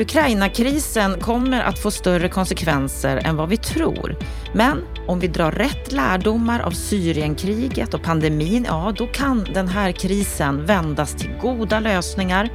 Ukraina-krisen kommer att få större konsekvenser än vad vi tror. Men om vi drar rätt lärdomar av Syrienkriget och pandemin, ja då kan den här krisen vändas till goda lösningar,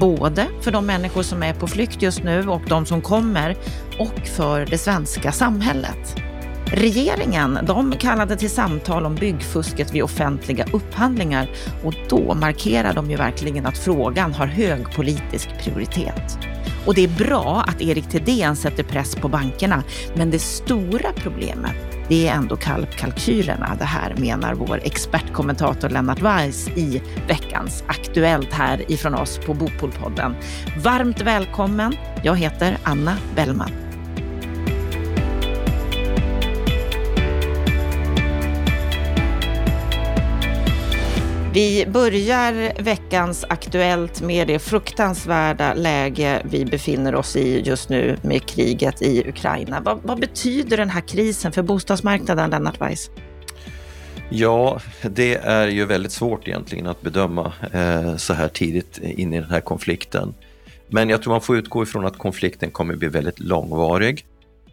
både för de människor som är på flykt just nu och de som kommer, och för det svenska samhället. Regeringen de kallade till samtal om byggfusket vid offentliga upphandlingar och då markerar de ju verkligen att frågan har hög politisk prioritet. Och det är bra att Erik Thedéen sätter press på bankerna, men det stora problemet det är ändå kalkylerna. Det här menar vår expertkommentator Lennart Weiss i veckans Aktuellt här ifrån oss på Bopolpodden. Varmt välkommen! Jag heter Anna Bellman. Vi börjar veckans Aktuellt med det fruktansvärda läge vi befinner oss i just nu med kriget i Ukraina. Vad, vad betyder den här krisen för bostadsmarknaden, Lennart Weiss? Ja, det är ju väldigt svårt egentligen att bedöma eh, så här tidigt in i den här konflikten. Men jag tror man får utgå ifrån att konflikten kommer bli väldigt långvarig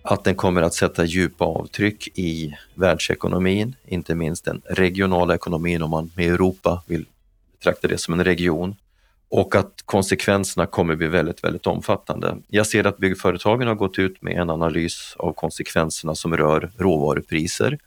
att den kommer att sätta djupa avtryck i världsekonomin, inte minst den regionala ekonomin om man med Europa vill betrakta det som en region och att konsekvenserna kommer bli väldigt, väldigt omfattande. Jag ser att byggföretagen har gått ut med en analys av konsekvenserna som rör råvarupriser,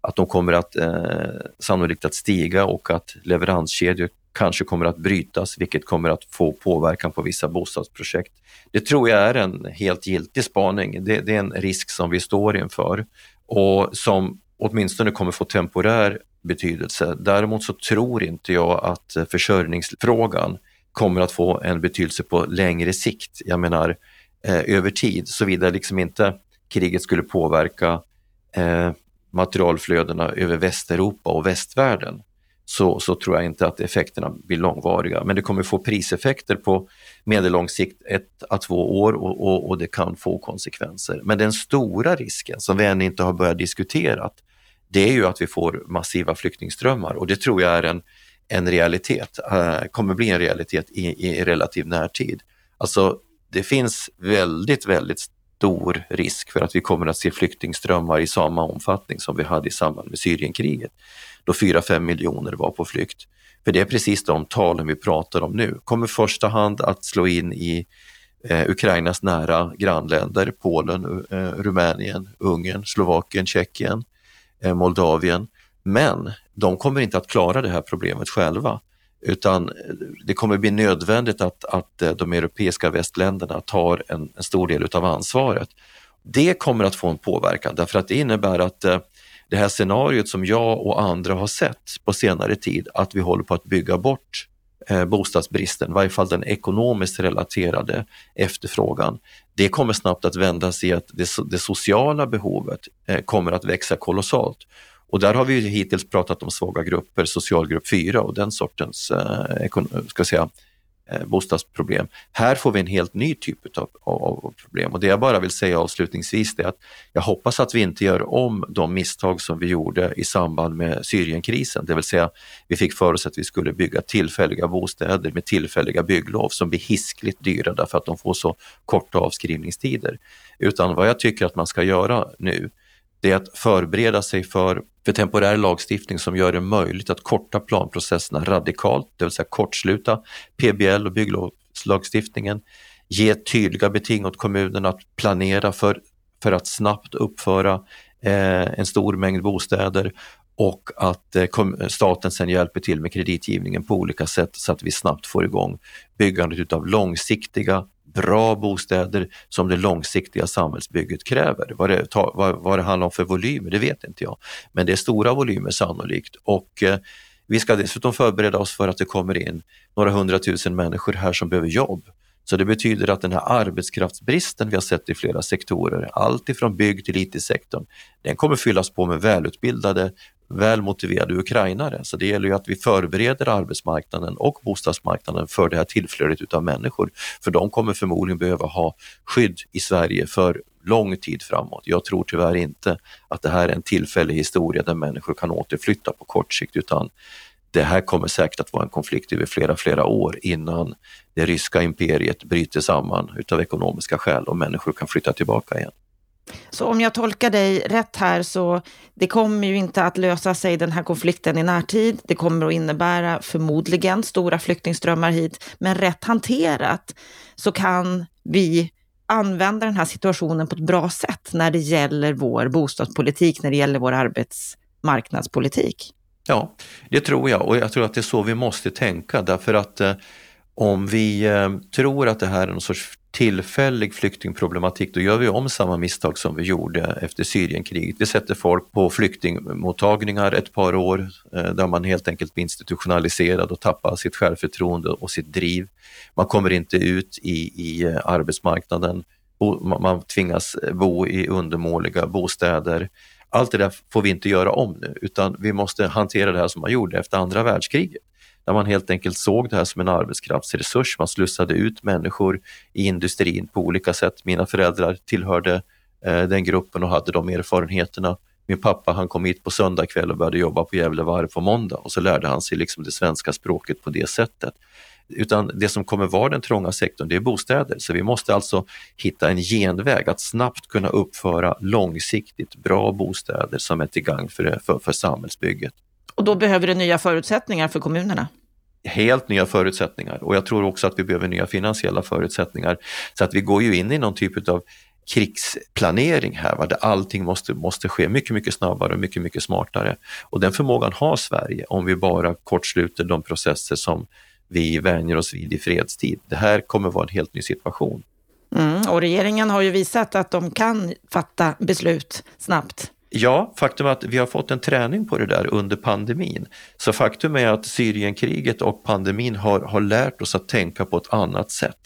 att de kommer att eh, sannolikt att stiga och att leveranskedjor kanske kommer att brytas, vilket kommer att få påverkan på vissa bostadsprojekt. Det tror jag är en helt giltig spaning. Det, det är en risk som vi står inför och som åtminstone kommer få temporär betydelse. Däremot så tror inte jag att försörjningsfrågan kommer att få en betydelse på längre sikt. Jag menar eh, över tid, såvida liksom inte kriget skulle påverka eh, materialflödena över Västeuropa och västvärlden så, så tror jag inte att effekterna blir långvariga. Men det kommer få priseffekter på medellång sikt, ett à två år och, och, och, det kan få konsekvenser. Men den stora risken som vi ännu inte har börjat diskutera, det är ju att vi får massiva flyktingströmmar och det tror jag är en, en realitet, äh, kommer bli en realitet i, i relativ närtid. Alltså det finns väldigt, väldigt stor risk för att vi kommer att se flyktingströmmar i samma omfattning som vi hade i samband med Syrienkriget då 4-5 miljoner var på flykt. För det är precis de talen vi pratar om nu. Kommer första hand att slå in i eh, Ukrainas nära grannländer, Polen, eh, Rumänien, Ungern, Slovakien, Tjeckien, eh, Moldavien. Men de kommer inte att klara det här problemet själva utan det kommer bli nödvändigt att, att eh, de europeiska västländerna tar en, en stor del av ansvaret. Det kommer att få en påverkan därför att det innebär att eh, det här scenariot som jag och andra har sett på senare tid, att vi håller på att bygga bort eh, bostadsbristen, i varje fall den ekonomiskt relaterade efterfrågan, det kommer snabbt att vändas i att det, det sociala behovet kommer att växa kolossalt. Och där har vi hittills pratat om svaga grupper, socialgrupp 4 och den sortens eh, ska säga, Eh, bostadsproblem. Här får vi en helt ny typ av, av, problem och det jag bara vill säga avslutningsvis är att jag hoppas att vi inte gör om de misstag som vi gjorde i samband med Syrienkrisen, det vill säga vi fick för oss att vi skulle bygga tillfälliga bostäder med tillfälliga bygglov som blir hiskligt dyra därför att de får så korta avskrivningstider. Utan vad jag tycker att man ska göra nu, det är att förbereda sig för, för temporär lagstiftning som gör det möjligt att korta planprocesserna radikalt, det vill säga kortsluta PBL och bygglovslagstiftningen, ge tydliga beting åt kommunerna att planera för, för att snabbt uppföra eh, en stor mängd bostäder och att eh, staten sen hjälper till med kreditgivningen på olika sätt så att vi snabbt får igång byggandet av långsiktiga bra bostäder som det långsiktiga samhällsbygget kräver. Vad det, vad, vad det handlar om för volymer, det vet inte jag. Men det är stora volymer sannolikt och eh, vi ska dessutom förbereda oss för att det kommer in några hundratusen människor här som behöver jobb. Så det betyder att den här arbetskraftsbristen vi har sett i flera sektorer, allt ifrån bygg till IT-sektorn, den kommer fyllas på med välutbildade välmotiverade ukrainare. Så det gäller ju att vi förbereder arbetsmarknaden och bostadsmarknaden för det här tillflödet utav människor. För de kommer förmodligen behöva ha skydd i Sverige för lång tid framåt. Jag tror tyvärr inte att det här är en tillfällig historia där människor kan återflytta på kort sikt utan det här kommer säkert att vara en konflikt över flera, flera år innan det ryska imperiet bryter samman utav ekonomiska skäl och människor kan flytta tillbaka igen. Så om jag tolkar dig rätt här så det kommer ju inte att lösa sig den här konflikten i närtid. Det kommer att innebära förmodligen stora flyktingströmmar hit, men rätt hanterat så kan vi använda den här situationen på ett bra sätt när det gäller vår bostadspolitik, när det gäller vår arbetsmarknadspolitik. Ja, det tror jag och jag tror att det är så vi måste tänka därför att eh, om vi eh, tror att det här är någon sorts tillfällig flyktingproblematik, då gör vi om samma misstag som vi gjorde efter Syrienkriget. Vi sätter folk på flyktingmottagningar ett par år eh, där man helt enkelt blir institutionaliserad och tappar sitt självförtroende och sitt driv. Man kommer inte ut i, i eh, arbetsmarknaden, man tvingas bo i undermåliga bostäder. Allt det där får vi inte göra om nu, utan vi måste hantera det här som man gjorde efter andra världskriget där man helt enkelt såg det här som en arbetskraftsresurs. Man slussade ut människor i industrin på olika sätt. Mina föräldrar tillhörde eh, den gruppen och hade de erfarenheterna. Min pappa han kom hit på söndag kväll och började jobba på Gävle Varv på måndag och så lärde han sig liksom det svenska språket på det sättet. Utan det som kommer vara den trånga sektorn, det är bostäder. Så vi måste alltså hitta en genväg att snabbt kunna uppföra långsiktigt bra bostäder som är till gagn för, för, för samhällsbygget. Och då behöver det nya förutsättningar för kommunerna? Helt nya förutsättningar och jag tror också att vi behöver nya finansiella förutsättningar. Så att vi går ju in i någon typ av krigsplanering här, va? där allting måste, måste ske mycket, mycket snabbare och mycket, mycket smartare. Och den förmågan har Sverige om vi bara kortsluter de processer som vi vänjer oss vid i fredstid. Det här kommer vara en helt ny situation. Mm, och regeringen har ju visat att de kan fatta beslut snabbt. Ja, faktum är att vi har fått en träning på det där under pandemin. Så faktum är att Syrienkriget och pandemin har, har lärt oss att tänka på ett annat sätt.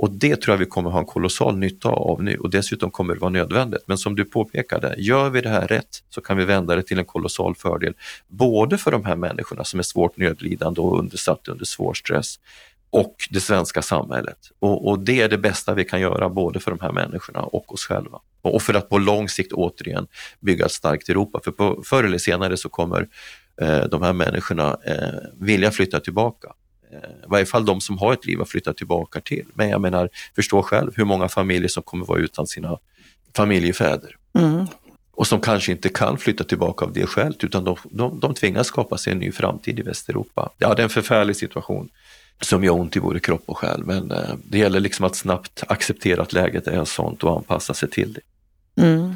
Och det tror jag vi kommer ha en kolossal nytta av nu och dessutom kommer det vara nödvändigt. Men som du påpekade, gör vi det här rätt så kan vi vända det till en kolossal fördel. Både för de här människorna som är svårt nödlidande och undersatt under svår stress och det svenska samhället. Och, och, det är det bästa vi kan göra både för de här människorna och oss själva. Och för att på lång sikt återigen bygga ett starkt Europa. För på, förr eller senare så kommer eh, de här människorna eh, vilja flytta tillbaka. Eh, I varje fall de som har ett liv att flytta tillbaka till. Men jag menar, förstå själv hur många familjer som kommer vara utan sina familjefäder. Mm. Och som kanske inte kan flytta tillbaka av det skälet utan de, de, de tvingas skapa sig en ny framtid i Västeuropa. Ja, det är en förfärlig situation som gör ont i både kropp och själ. Men eh, det gäller liksom att snabbt acceptera att läget är sånt och anpassa sig till det. Mm.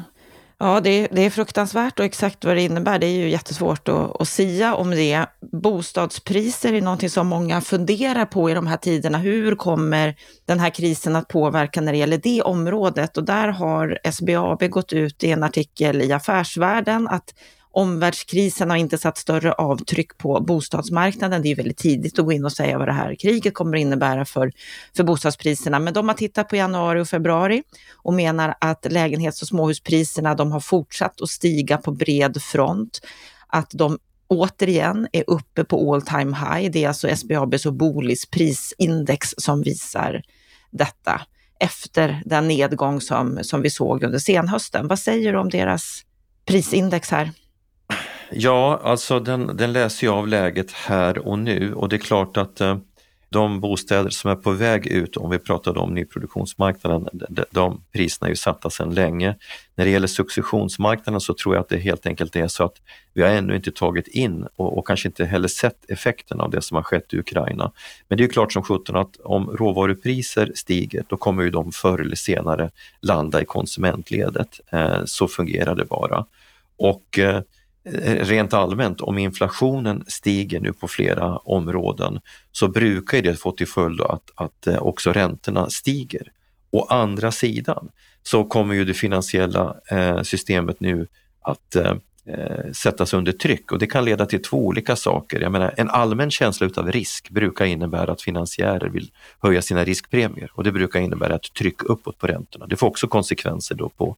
Ja, det, det, är fruktansvärt och exakt vad det innebär, det är ju jättesvårt att, att sia om det. Bostadspriser är någonting som många funderar på i de här tiderna. Hur kommer den här krisen att påverka när det gäller det området? Och där har SBAB gått ut i en artikel i Affärsvärlden att Omvärldskrisen har inte satt större avtryck på bostadsmarknaden. Det är väldigt tidigt att gå in och säga vad det här kriget kommer innebära för, för bostadspriserna. Men de har tittat på januari och februari och menar att lägenhets och småhuspriserna de har fortsatt att stiga på bred front. Att de återigen är uppe på all time high. Det är alltså SBABs och Bolis prisindex som visar detta efter den nedgång som, som vi såg under senhösten. Vad säger du om deras prisindex här? Ja, alltså den, den läser ju av läget här och nu och det är klart att eh, de bostäder som är på väg ut, om vi pratade om nyproduktionsmarknaden, de, de priserna är ju satta sedan länge. När det gäller successionsmarknaden så tror jag att det helt enkelt är så att vi har ännu inte tagit in och, och kanske inte heller sett effekten av det som har skett i Ukraina. Men det är klart som sjutton att om råvarupriser stiger, då kommer ju de förr eller senare landa i konsumentledet. Eh, så fungerar det bara. Och Eh, rent allmänt, om inflationen stiger nu på flera områden så brukar det få till följd att, att eh, också räntorna stiger. Å andra sidan så kommer ju det finansiella eh, systemet nu att eh, eh, sättas under tryck och det kan leda till två olika saker. Jag menar, en allmän känsla utav risk brukar innebära att finansiärer vill höja sina riskpremier och det brukar innebära ett tryck uppåt på räntorna. Det får också konsekvenser då på,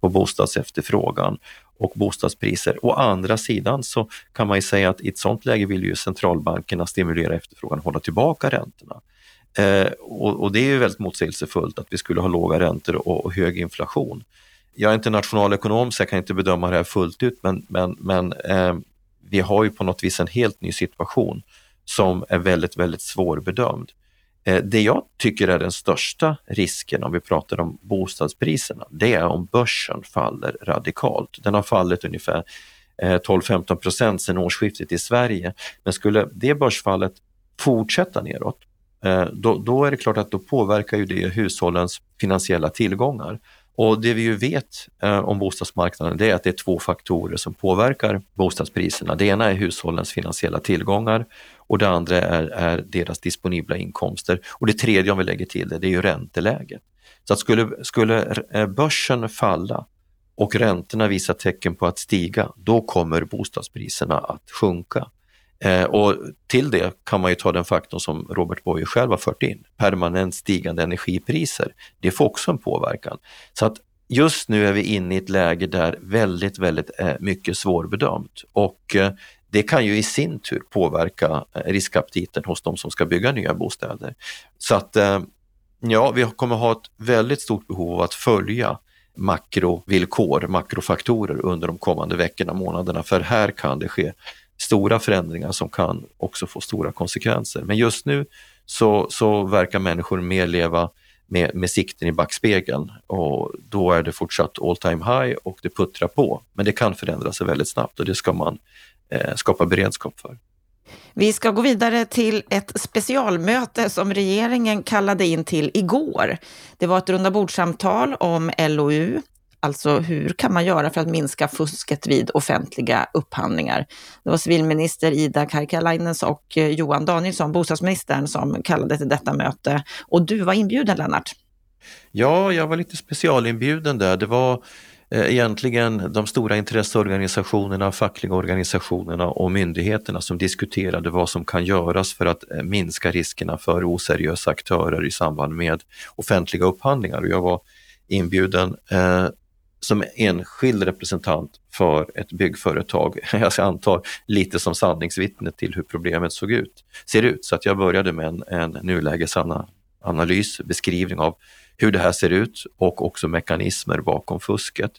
på bostadsefterfrågan och bostadspriser. Å andra sidan så kan man ju säga att i ett sådant läge vill ju centralbankerna stimulera efterfrågan och hålla tillbaka räntorna. Eh, och, och, det är ju väldigt motsägelsefullt att vi skulle ha låga räntor och, och hög inflation. Jag är inte nationalekonom så jag kan inte bedöma det här fullt ut men, men, men eh, vi har ju på något vis en helt ny situation som är väldigt, väldigt svårbedömd. Eh, det jag tycker är den största risken om vi pratar om bostadspriserna, det är om börsen faller radikalt. Den har fallit ungefär eh, 12-15 procent sedan årsskiftet i Sverige. Men skulle det börsfallet fortsätta neråt, eh, då, då är det klart att då påverkar ju det hushållens finansiella tillgångar. Och det vi ju vet eh, om bostadsmarknaden det är att det är två faktorer som påverkar bostadspriserna. Det ena är hushållens finansiella tillgångar och det andra är, är deras disponibla inkomster. Och det tredje om vi lägger till det, det är ju ränteläget. Så att skulle, skulle eh, börsen falla och räntorna visar tecken på att stiga, då kommer bostadspriserna att sjunka. Eh, och till det kan man ju ta den faktorn som Robert Boye själv har fört in, permanent stigande energipriser. Det får också en påverkan. Så att just nu är vi inne i ett läge där väldigt, väldigt eh, mycket svårbedömt och eh, det kan ju i sin tur påverka eh, riskaptiten hos de som ska bygga nya bostäder. Så att eh, ja, vi kommer ha ett väldigt stort behov av att följa makrovillkor, makrofaktorer under de kommande veckorna, månaderna, för här kan det ske stora förändringar som kan också få stora konsekvenser. Men just nu så, så verkar människor mer leva med, med sikten i backspegeln och då är det fortsatt all time high och det puttrar på. Men det kan förändra sig väldigt snabbt och det ska man eh, skapa beredskap för. Vi ska gå vidare till ett specialmöte som regeringen kallade in till igår. Det var ett rundabordssamtal om LOU, Alltså hur kan man göra för att minska fusket vid offentliga upphandlingar? Det var civilminister Ida Karkiainen och eh, Johan Danielsson, bostadsministern, som kallade till detta möte. Och du var inbjuden Lennart. Ja, jag var lite specialinbjuden där. Det var eh, egentligen de stora intresseorganisationerna, fackliga organisationerna och myndigheterna som diskuterade vad som kan göras för att eh, minska riskerna för oseriösa aktörer i samband med offentliga upphandlingar. Och jag var inbjuden som enskild representant för ett byggföretag, jag antar lite som sanningsvittne till hur problemet såg ut, ser ut. Så att jag började med en, en nulägesanalys, beskrivning av hur det här ser ut och också mekanismer bakom fusket.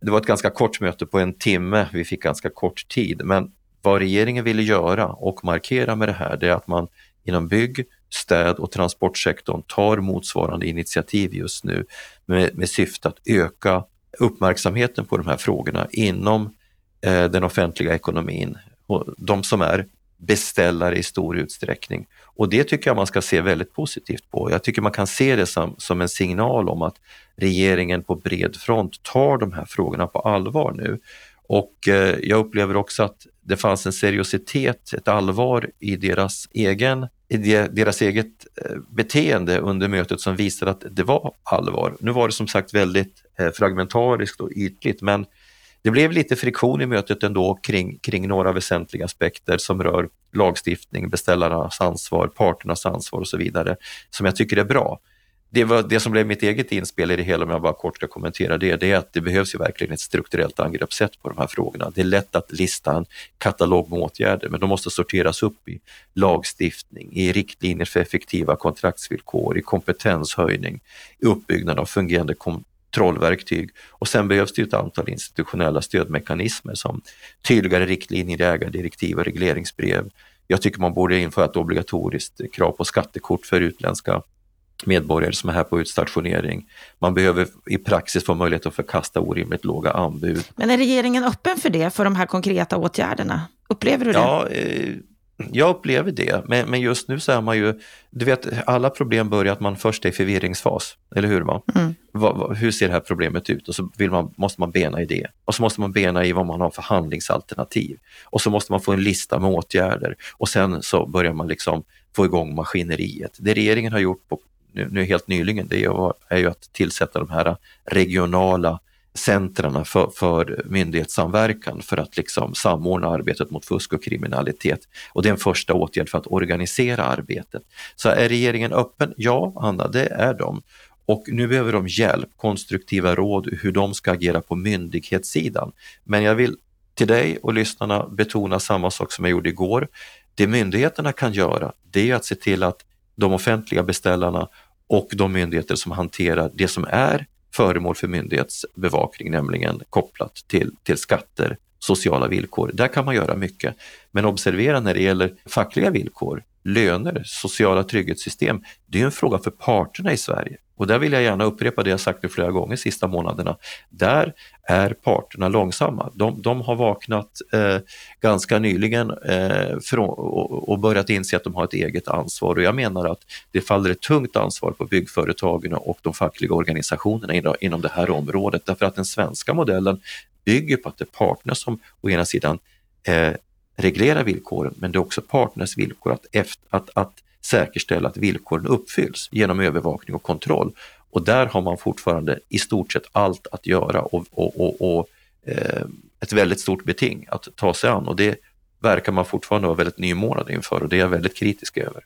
Det var ett ganska kort möte på en timme, vi fick ganska kort tid, men vad regeringen ville göra och markera med det här, det är att man inom bygg, städ och transportsektorn tar motsvarande initiativ just nu med, med syfte att öka uppmärksamheten på de här frågorna inom eh, den offentliga ekonomin. Och de som är beställare i stor utsträckning. Och det tycker jag man ska se väldigt positivt på. Jag tycker man kan se det som, som en signal om att regeringen på bred front tar de här frågorna på allvar nu. Och eh, jag upplever också att det fanns en seriositet, ett allvar i deras egen deras eget eh, beteende under mötet som visade att det var allvar. Nu var det som sagt väldigt eh, fragmentariskt och ytligt men det blev lite friktion i mötet ändå kring, kring några väsentliga aspekter som rör lagstiftning, beställarnas ansvar, parternas ansvar och så vidare som jag tycker är bra det, var det som blev mitt eget inspel i det hela, om jag bara kort ska kommentera det, det är att det behövs ju verkligen ett strukturellt angreppssätt på de här frågorna. Det är lätt att lista en katalog med åtgärder, men de måste sorteras upp i lagstiftning, i riktlinjer för effektiva kontraktsvillkor, i kompetenshöjning, i uppbyggnad av fungerande kontrollverktyg och sen behövs det ett antal institutionella stödmekanismer som tydligare riktlinjer, ägardirektiv och regleringsbrev. Jag tycker man borde införa ett obligatoriskt krav på skattekort för utländska medborgare som är här på utstationering. Man behöver i praxis få möjlighet att förkasta orimligt låga anbud. Men är regeringen öppen för det, för de här konkreta åtgärderna? Upplever du det? Ja, eh, jag upplever det, men, men just nu så är man ju, du vet alla problem börjar att man först är i förvirringsfas, eller hur? Va? Mm. Va, va, hur ser det här problemet ut? Och så vill man, måste man bena i det. Och så måste man bena i vad man har för handlingsalternativ. Och så måste man få en lista med åtgärder och sen så börjar man liksom få igång maskineriet. Det regeringen har gjort på nu, nu helt nyligen, det är ju att tillsätta de här regionala centrarna för, för myndighetssamverkan för att liksom samordna arbetet mot fusk och kriminalitet. Och det är en första åtgärd för att organisera arbetet. Så är regeringen öppen? Ja, Anna, det är de. Och nu behöver de hjälp, konstruktiva råd hur de ska agera på myndighetssidan. Men jag vill till dig och lyssnarna betona samma sak som jag gjorde igår. Det myndigheterna kan göra, det är att se till att de offentliga beställarna och de myndigheter som hanterar det som är föremål för myndighetsbevakning, nämligen kopplat till, till skatter, sociala villkor. Där kan man göra mycket. Men observera när det gäller fackliga villkor, löner, sociala trygghetssystem, det är en fråga för parterna i Sverige. Och där vill jag gärna upprepa det jag sagt nu flera gånger de sista månaderna. Där är parterna långsamma. De, de har vaknat eh, ganska nyligen eh, från, och, och, börjat inse att de har ett eget ansvar och jag menar att det faller ett tungt ansvar på byggföretagen och de fackliga organisationerna inom, inom det här området därför att den svenska modellen bygger på att det är parterna som å ena sidan eh, reglerar villkoren men det är också parternas villkor att, efter, att, att säkerställa att villkoren uppfylls genom övervakning och kontroll. Och där har man fortfarande i stort sett allt att göra och, och, och, och eh, ett väldigt stort beting att ta sig an och det verkar man fortfarande vara väldigt nymånad inför och det är jag väldigt kritisk över.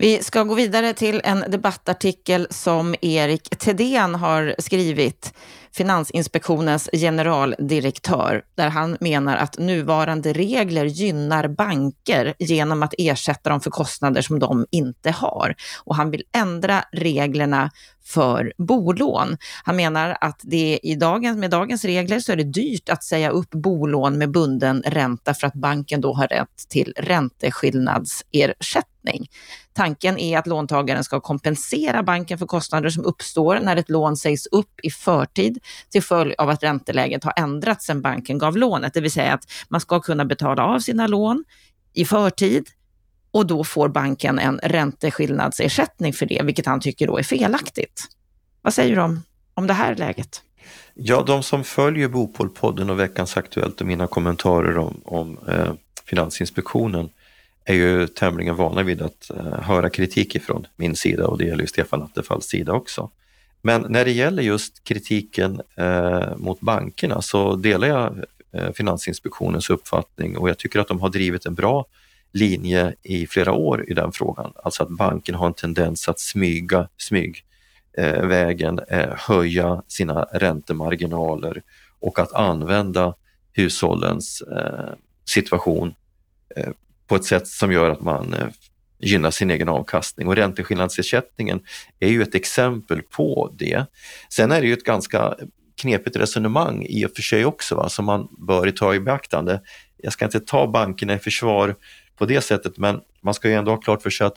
Vi ska gå vidare till en debattartikel som Erik Tedén har skrivit, Finansinspektionens generaldirektör, där han menar att nuvarande regler gynnar banker genom att ersätta dem för kostnader som de inte har. Och han vill ändra reglerna för bolån. Han menar att det i dagens, med dagens regler så är det dyrt att säga upp bolån med bunden ränta för att banken då har rätt till ränteskillnadsersättning. Tanken är att låntagaren ska kompensera banken för kostnader som uppstår när ett lån sägs upp i förtid till följd av att ränteläget har ändrats sedan banken gav lånet. Det vill säga att man ska kunna betala av sina lån i förtid och då får banken en ränteskillnadsersättning för det, vilket han tycker då är felaktigt. Vad säger du om, om det här läget? Ja, de som följer Bopolpodden och Veckans Aktuellt och mina kommentarer om, om eh, Finansinspektionen är ju tämligen vana vid att eh, höra kritik ifrån min sida och det gäller ju Stefan Attefalls sida också. Men när det gäller just kritiken eh, mot bankerna så delar jag eh, Finansinspektionens uppfattning och jag tycker att de har drivit en bra linje i flera år i den frågan. Alltså att banken har en tendens att smyga, smyg eh, vägen, eh, höja sina räntemarginaler och att använda hushållens eh, situation eh, på ett sätt som gör att man eh, gynna sin egen avkastning och ränteskillnadsersättningen är ju ett exempel på det. Sen är det ju ett ganska knepigt resonemang i och för sig också va, som man bör ta i beaktande. Jag ska inte ta bankerna i försvar på det sättet men man ska ju ändå ha klart för sig att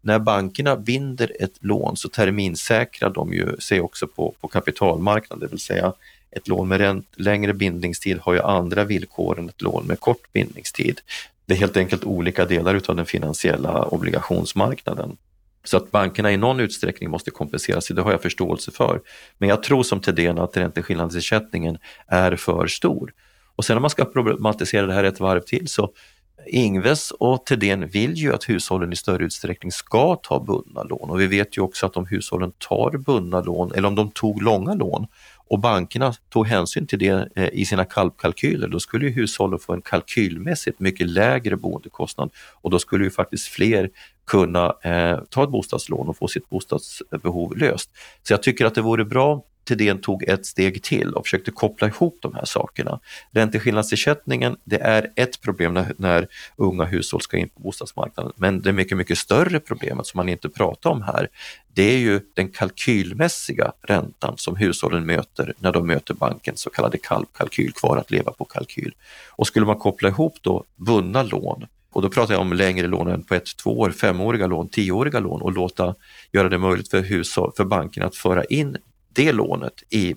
när bankerna binder ett lån så terminsäkrar de ju sig också på, på kapitalmarknaden, det vill säga ett lån med ränt, längre bindningstid har ju andra villkor än ett lån med kort bindningstid. Det är helt enkelt olika delar utav den finansiella obligationsmarknaden. Så att bankerna i någon utsträckning måste kompensera sig, det har jag förståelse för. Men jag tror som Thedéen att ränteskillnadsersättningen är för stor. Och sen om man ska problematisera det här ett varv till så Ingves och Thedéen vill ju att hushållen i större utsträckning ska ta bundna lån och vi vet ju också att om hushållen tar bundna lån eller om de tog långa lån och bankerna tog hänsyn till det eh, i sina kalkyler, då skulle ju hushållen få en kalkylmässigt mycket lägre boendekostnad och då skulle ju faktiskt fler kunna eh, ta ett bostadslån och få sitt bostadsbehov löst. Så jag tycker att det vore bra Thedéen tog ett steg till och försökte koppla ihop de här sakerna. Ränteskillnadsersättningen, det är ett problem när, när, unga hushåll ska in på bostadsmarknaden, men det mycket, mycket större problemet som man inte pratar om här, det är ju den kalkylmässiga räntan som hushållen möter när de möter bankens så kallade kalkyl, kvar att leva på kalkyl. Och skulle man koppla ihop då bundna lån och då pratar jag om längre lån än på ett, två år, femåriga lån, tioåriga lån och låta göra det möjligt för, hushåll, för banken att föra in det lånet i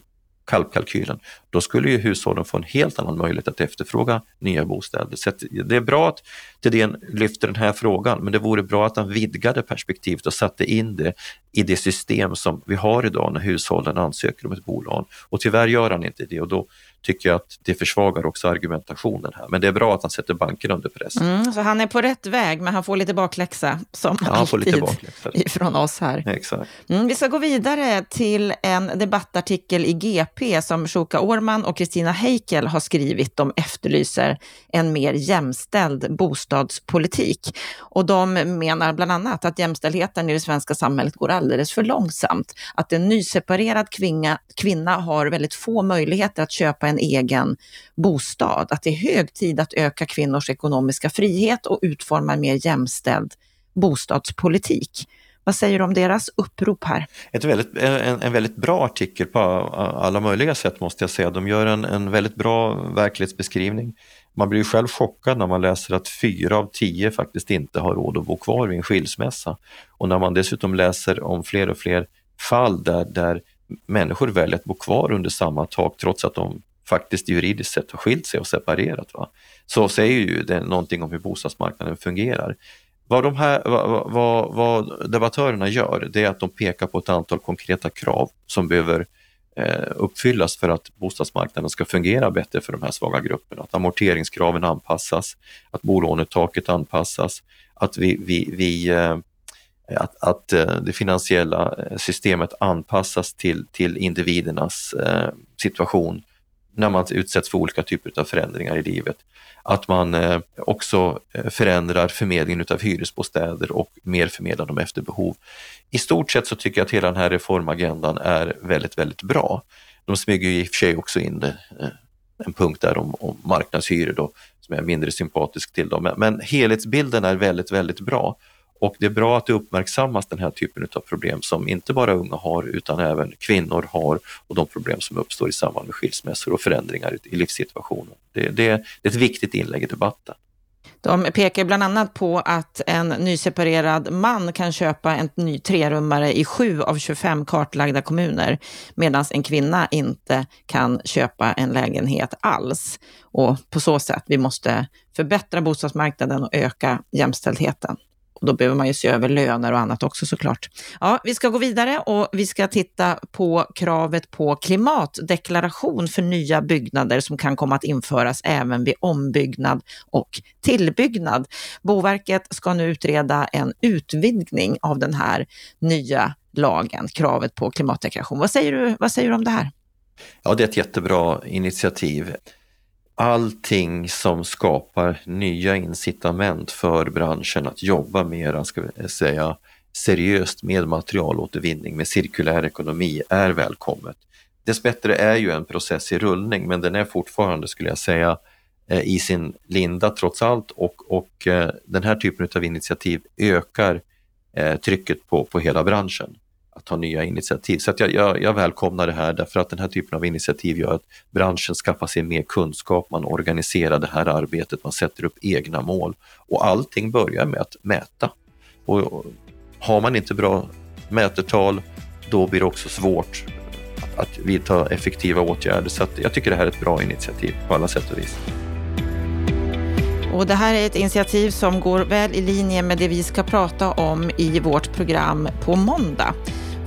kalkylen, då skulle ju hushållen få en helt annan möjlighet att efterfråga nya bostäder. Så det är bra att Thedéen lyfter den här frågan, men det vore bra att han vidgade perspektivet och satte in det i det system som vi har idag när hushållen ansöker om ett bolån. Och tyvärr gör han inte det och då tycker jag att det försvagar också argumentationen här. Men det är bra att han sätter bankerna under press. Mm, så han är på rätt väg, men han får lite bakläxa som ja, alltid bakläxa. ifrån oss här. Exakt. Mm, vi ska gå vidare till en debattartikel i GP som Shuka Orman och Kristina Heikel har skrivit. De efterlyser en mer jämställd bostadspolitik. Och de menar bland annat att jämställdheten i det svenska samhället går alldeles för långsamt. Att en nyseparerad kvinna, kvinna har väldigt få möjligheter att köpa en egen bostad. Att det är hög tid att öka kvinnors ekonomiska frihet och utforma en mer jämställd bostadspolitik. Vad säger du om deras upprop här? Ett väldigt, en, en väldigt bra artikel på alla möjliga sätt måste jag säga. De gör en, en väldigt bra verklighetsbeskrivning. Man blir ju själv chockad när man läser att fyra av tio faktiskt inte har råd att bo kvar vid en skilsmässa. Och när man dessutom läser om fler och fler fall där, där människor väljer att bo kvar under samma tak trots att de faktiskt juridiskt sett har skilt sig och separerat. Va? Så säger ju det någonting om hur bostadsmarknaden fungerar. Vad, de här, vad, vad, vad debattörerna gör, det är att de pekar på ett antal konkreta krav som behöver eh, uppfyllas för att bostadsmarknaden ska fungera bättre för de här svaga grupperna. Att amorteringskraven anpassas, att bolånetaket anpassas, att vi, vi, vi eh, att, att eh, det finansiella eh, systemet anpassas till, till individernas eh, situation när man utsätts för olika typer av förändringar i livet. Att man eh, också eh, förändrar förmedlingen av hyresbostäder och mer förmedlar dem efter behov. I stort sett så tycker jag att hela den här reformagendan är väldigt, väldigt bra. De smyger ju i och för sig också in det, en punkt där om, om marknadshyror då, som är mindre sympatisk till dem. Men, men helhetsbilden är väldigt, väldigt bra och det är bra att det uppmärksammas den här typen av problem som inte bara unga har utan även kvinnor har och de problem som uppstår i samband med skilsmässor och förändringar i livssituationen. Det, det, det är ett viktigt inlägg i debatten. De pekar bland annat på att en nyseparerad man kan köpa en ny trerummare i sju av 25 kartlagda kommuner, medan en kvinna inte kan köpa en lägenhet alls. Och på så sätt, vi måste förbättra bostadsmarknaden och öka jämställdheten. Då behöver man ju se över löner och annat också såklart. Ja, vi ska gå vidare och vi ska titta på kravet på klimatdeklaration för nya byggnader som kan komma att införas även vid ombyggnad och tillbyggnad. Boverket ska nu utreda en utvidgning av den här nya lagen, kravet på klimatdeklaration. Vad säger du, vad säger du om det här? Ja, det är ett jättebra initiativ allting som skapar nya incitament för branschen att jobba mer, ska vi säga, seriöst med materialåtervinning, med cirkulär ekonomi är välkommet. Dessbättre är ju en process i rullning, men den är fortfarande, skulle jag säga, eh, i sin linda trots allt och, och eh, den här typen av initiativ ökar eh, trycket på, på hela branschen att ta nya initiativ. Så att jag, jag, jag, välkomnar det här därför att den här typen av initiativ gör att branschen skaffar sig mer kunskap, man organiserar det här arbetet, man sätter upp egna mål och allting börjar med att mäta. Och har man inte bra mätetal, då blir det också svårt att vidta effektiva åtgärder. Så att jag tycker det här är ett bra initiativ på alla sätt och vis. Och det här är ett initiativ som går väl i linje med det vi ska prata om i vårt program på måndag.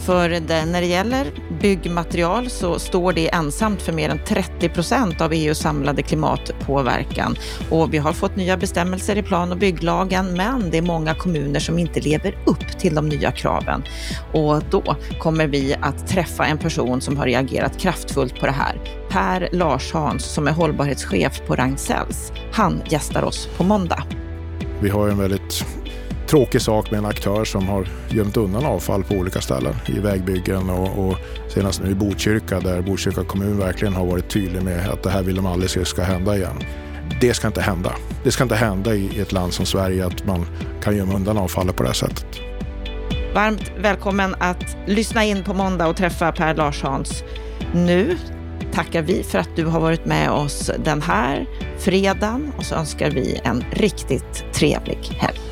För det, när det gäller byggmaterial så står det ensamt för mer än 30 procent av EUs samlade klimatpåverkan. Och vi har fått nya bestämmelser i plan och bygglagen, men det är många kommuner som inte lever upp till de nya kraven. Och då kommer vi att träffa en person som har reagerat kraftfullt på det här. Per Larshans som är hållbarhetschef på Ragn-Sells. Han gästar oss på måndag. Vi har en väldigt tråkig sak med en aktör som har gömt undan avfall på olika ställen i vägbyggen och, och senast nu i Botkyrka där Botkyrka kommun verkligen har varit tydlig med att det här vill de aldrig se ska hända igen. Det ska inte hända. Det ska inte hända i ett land som Sverige att man kan gömma undan avfallet på det här sättet. Varmt välkommen att lyssna in på måndag och träffa Per Larshans. Nu tackar vi för att du har varit med oss den här fredagen och så önskar vi en riktigt trevlig helg.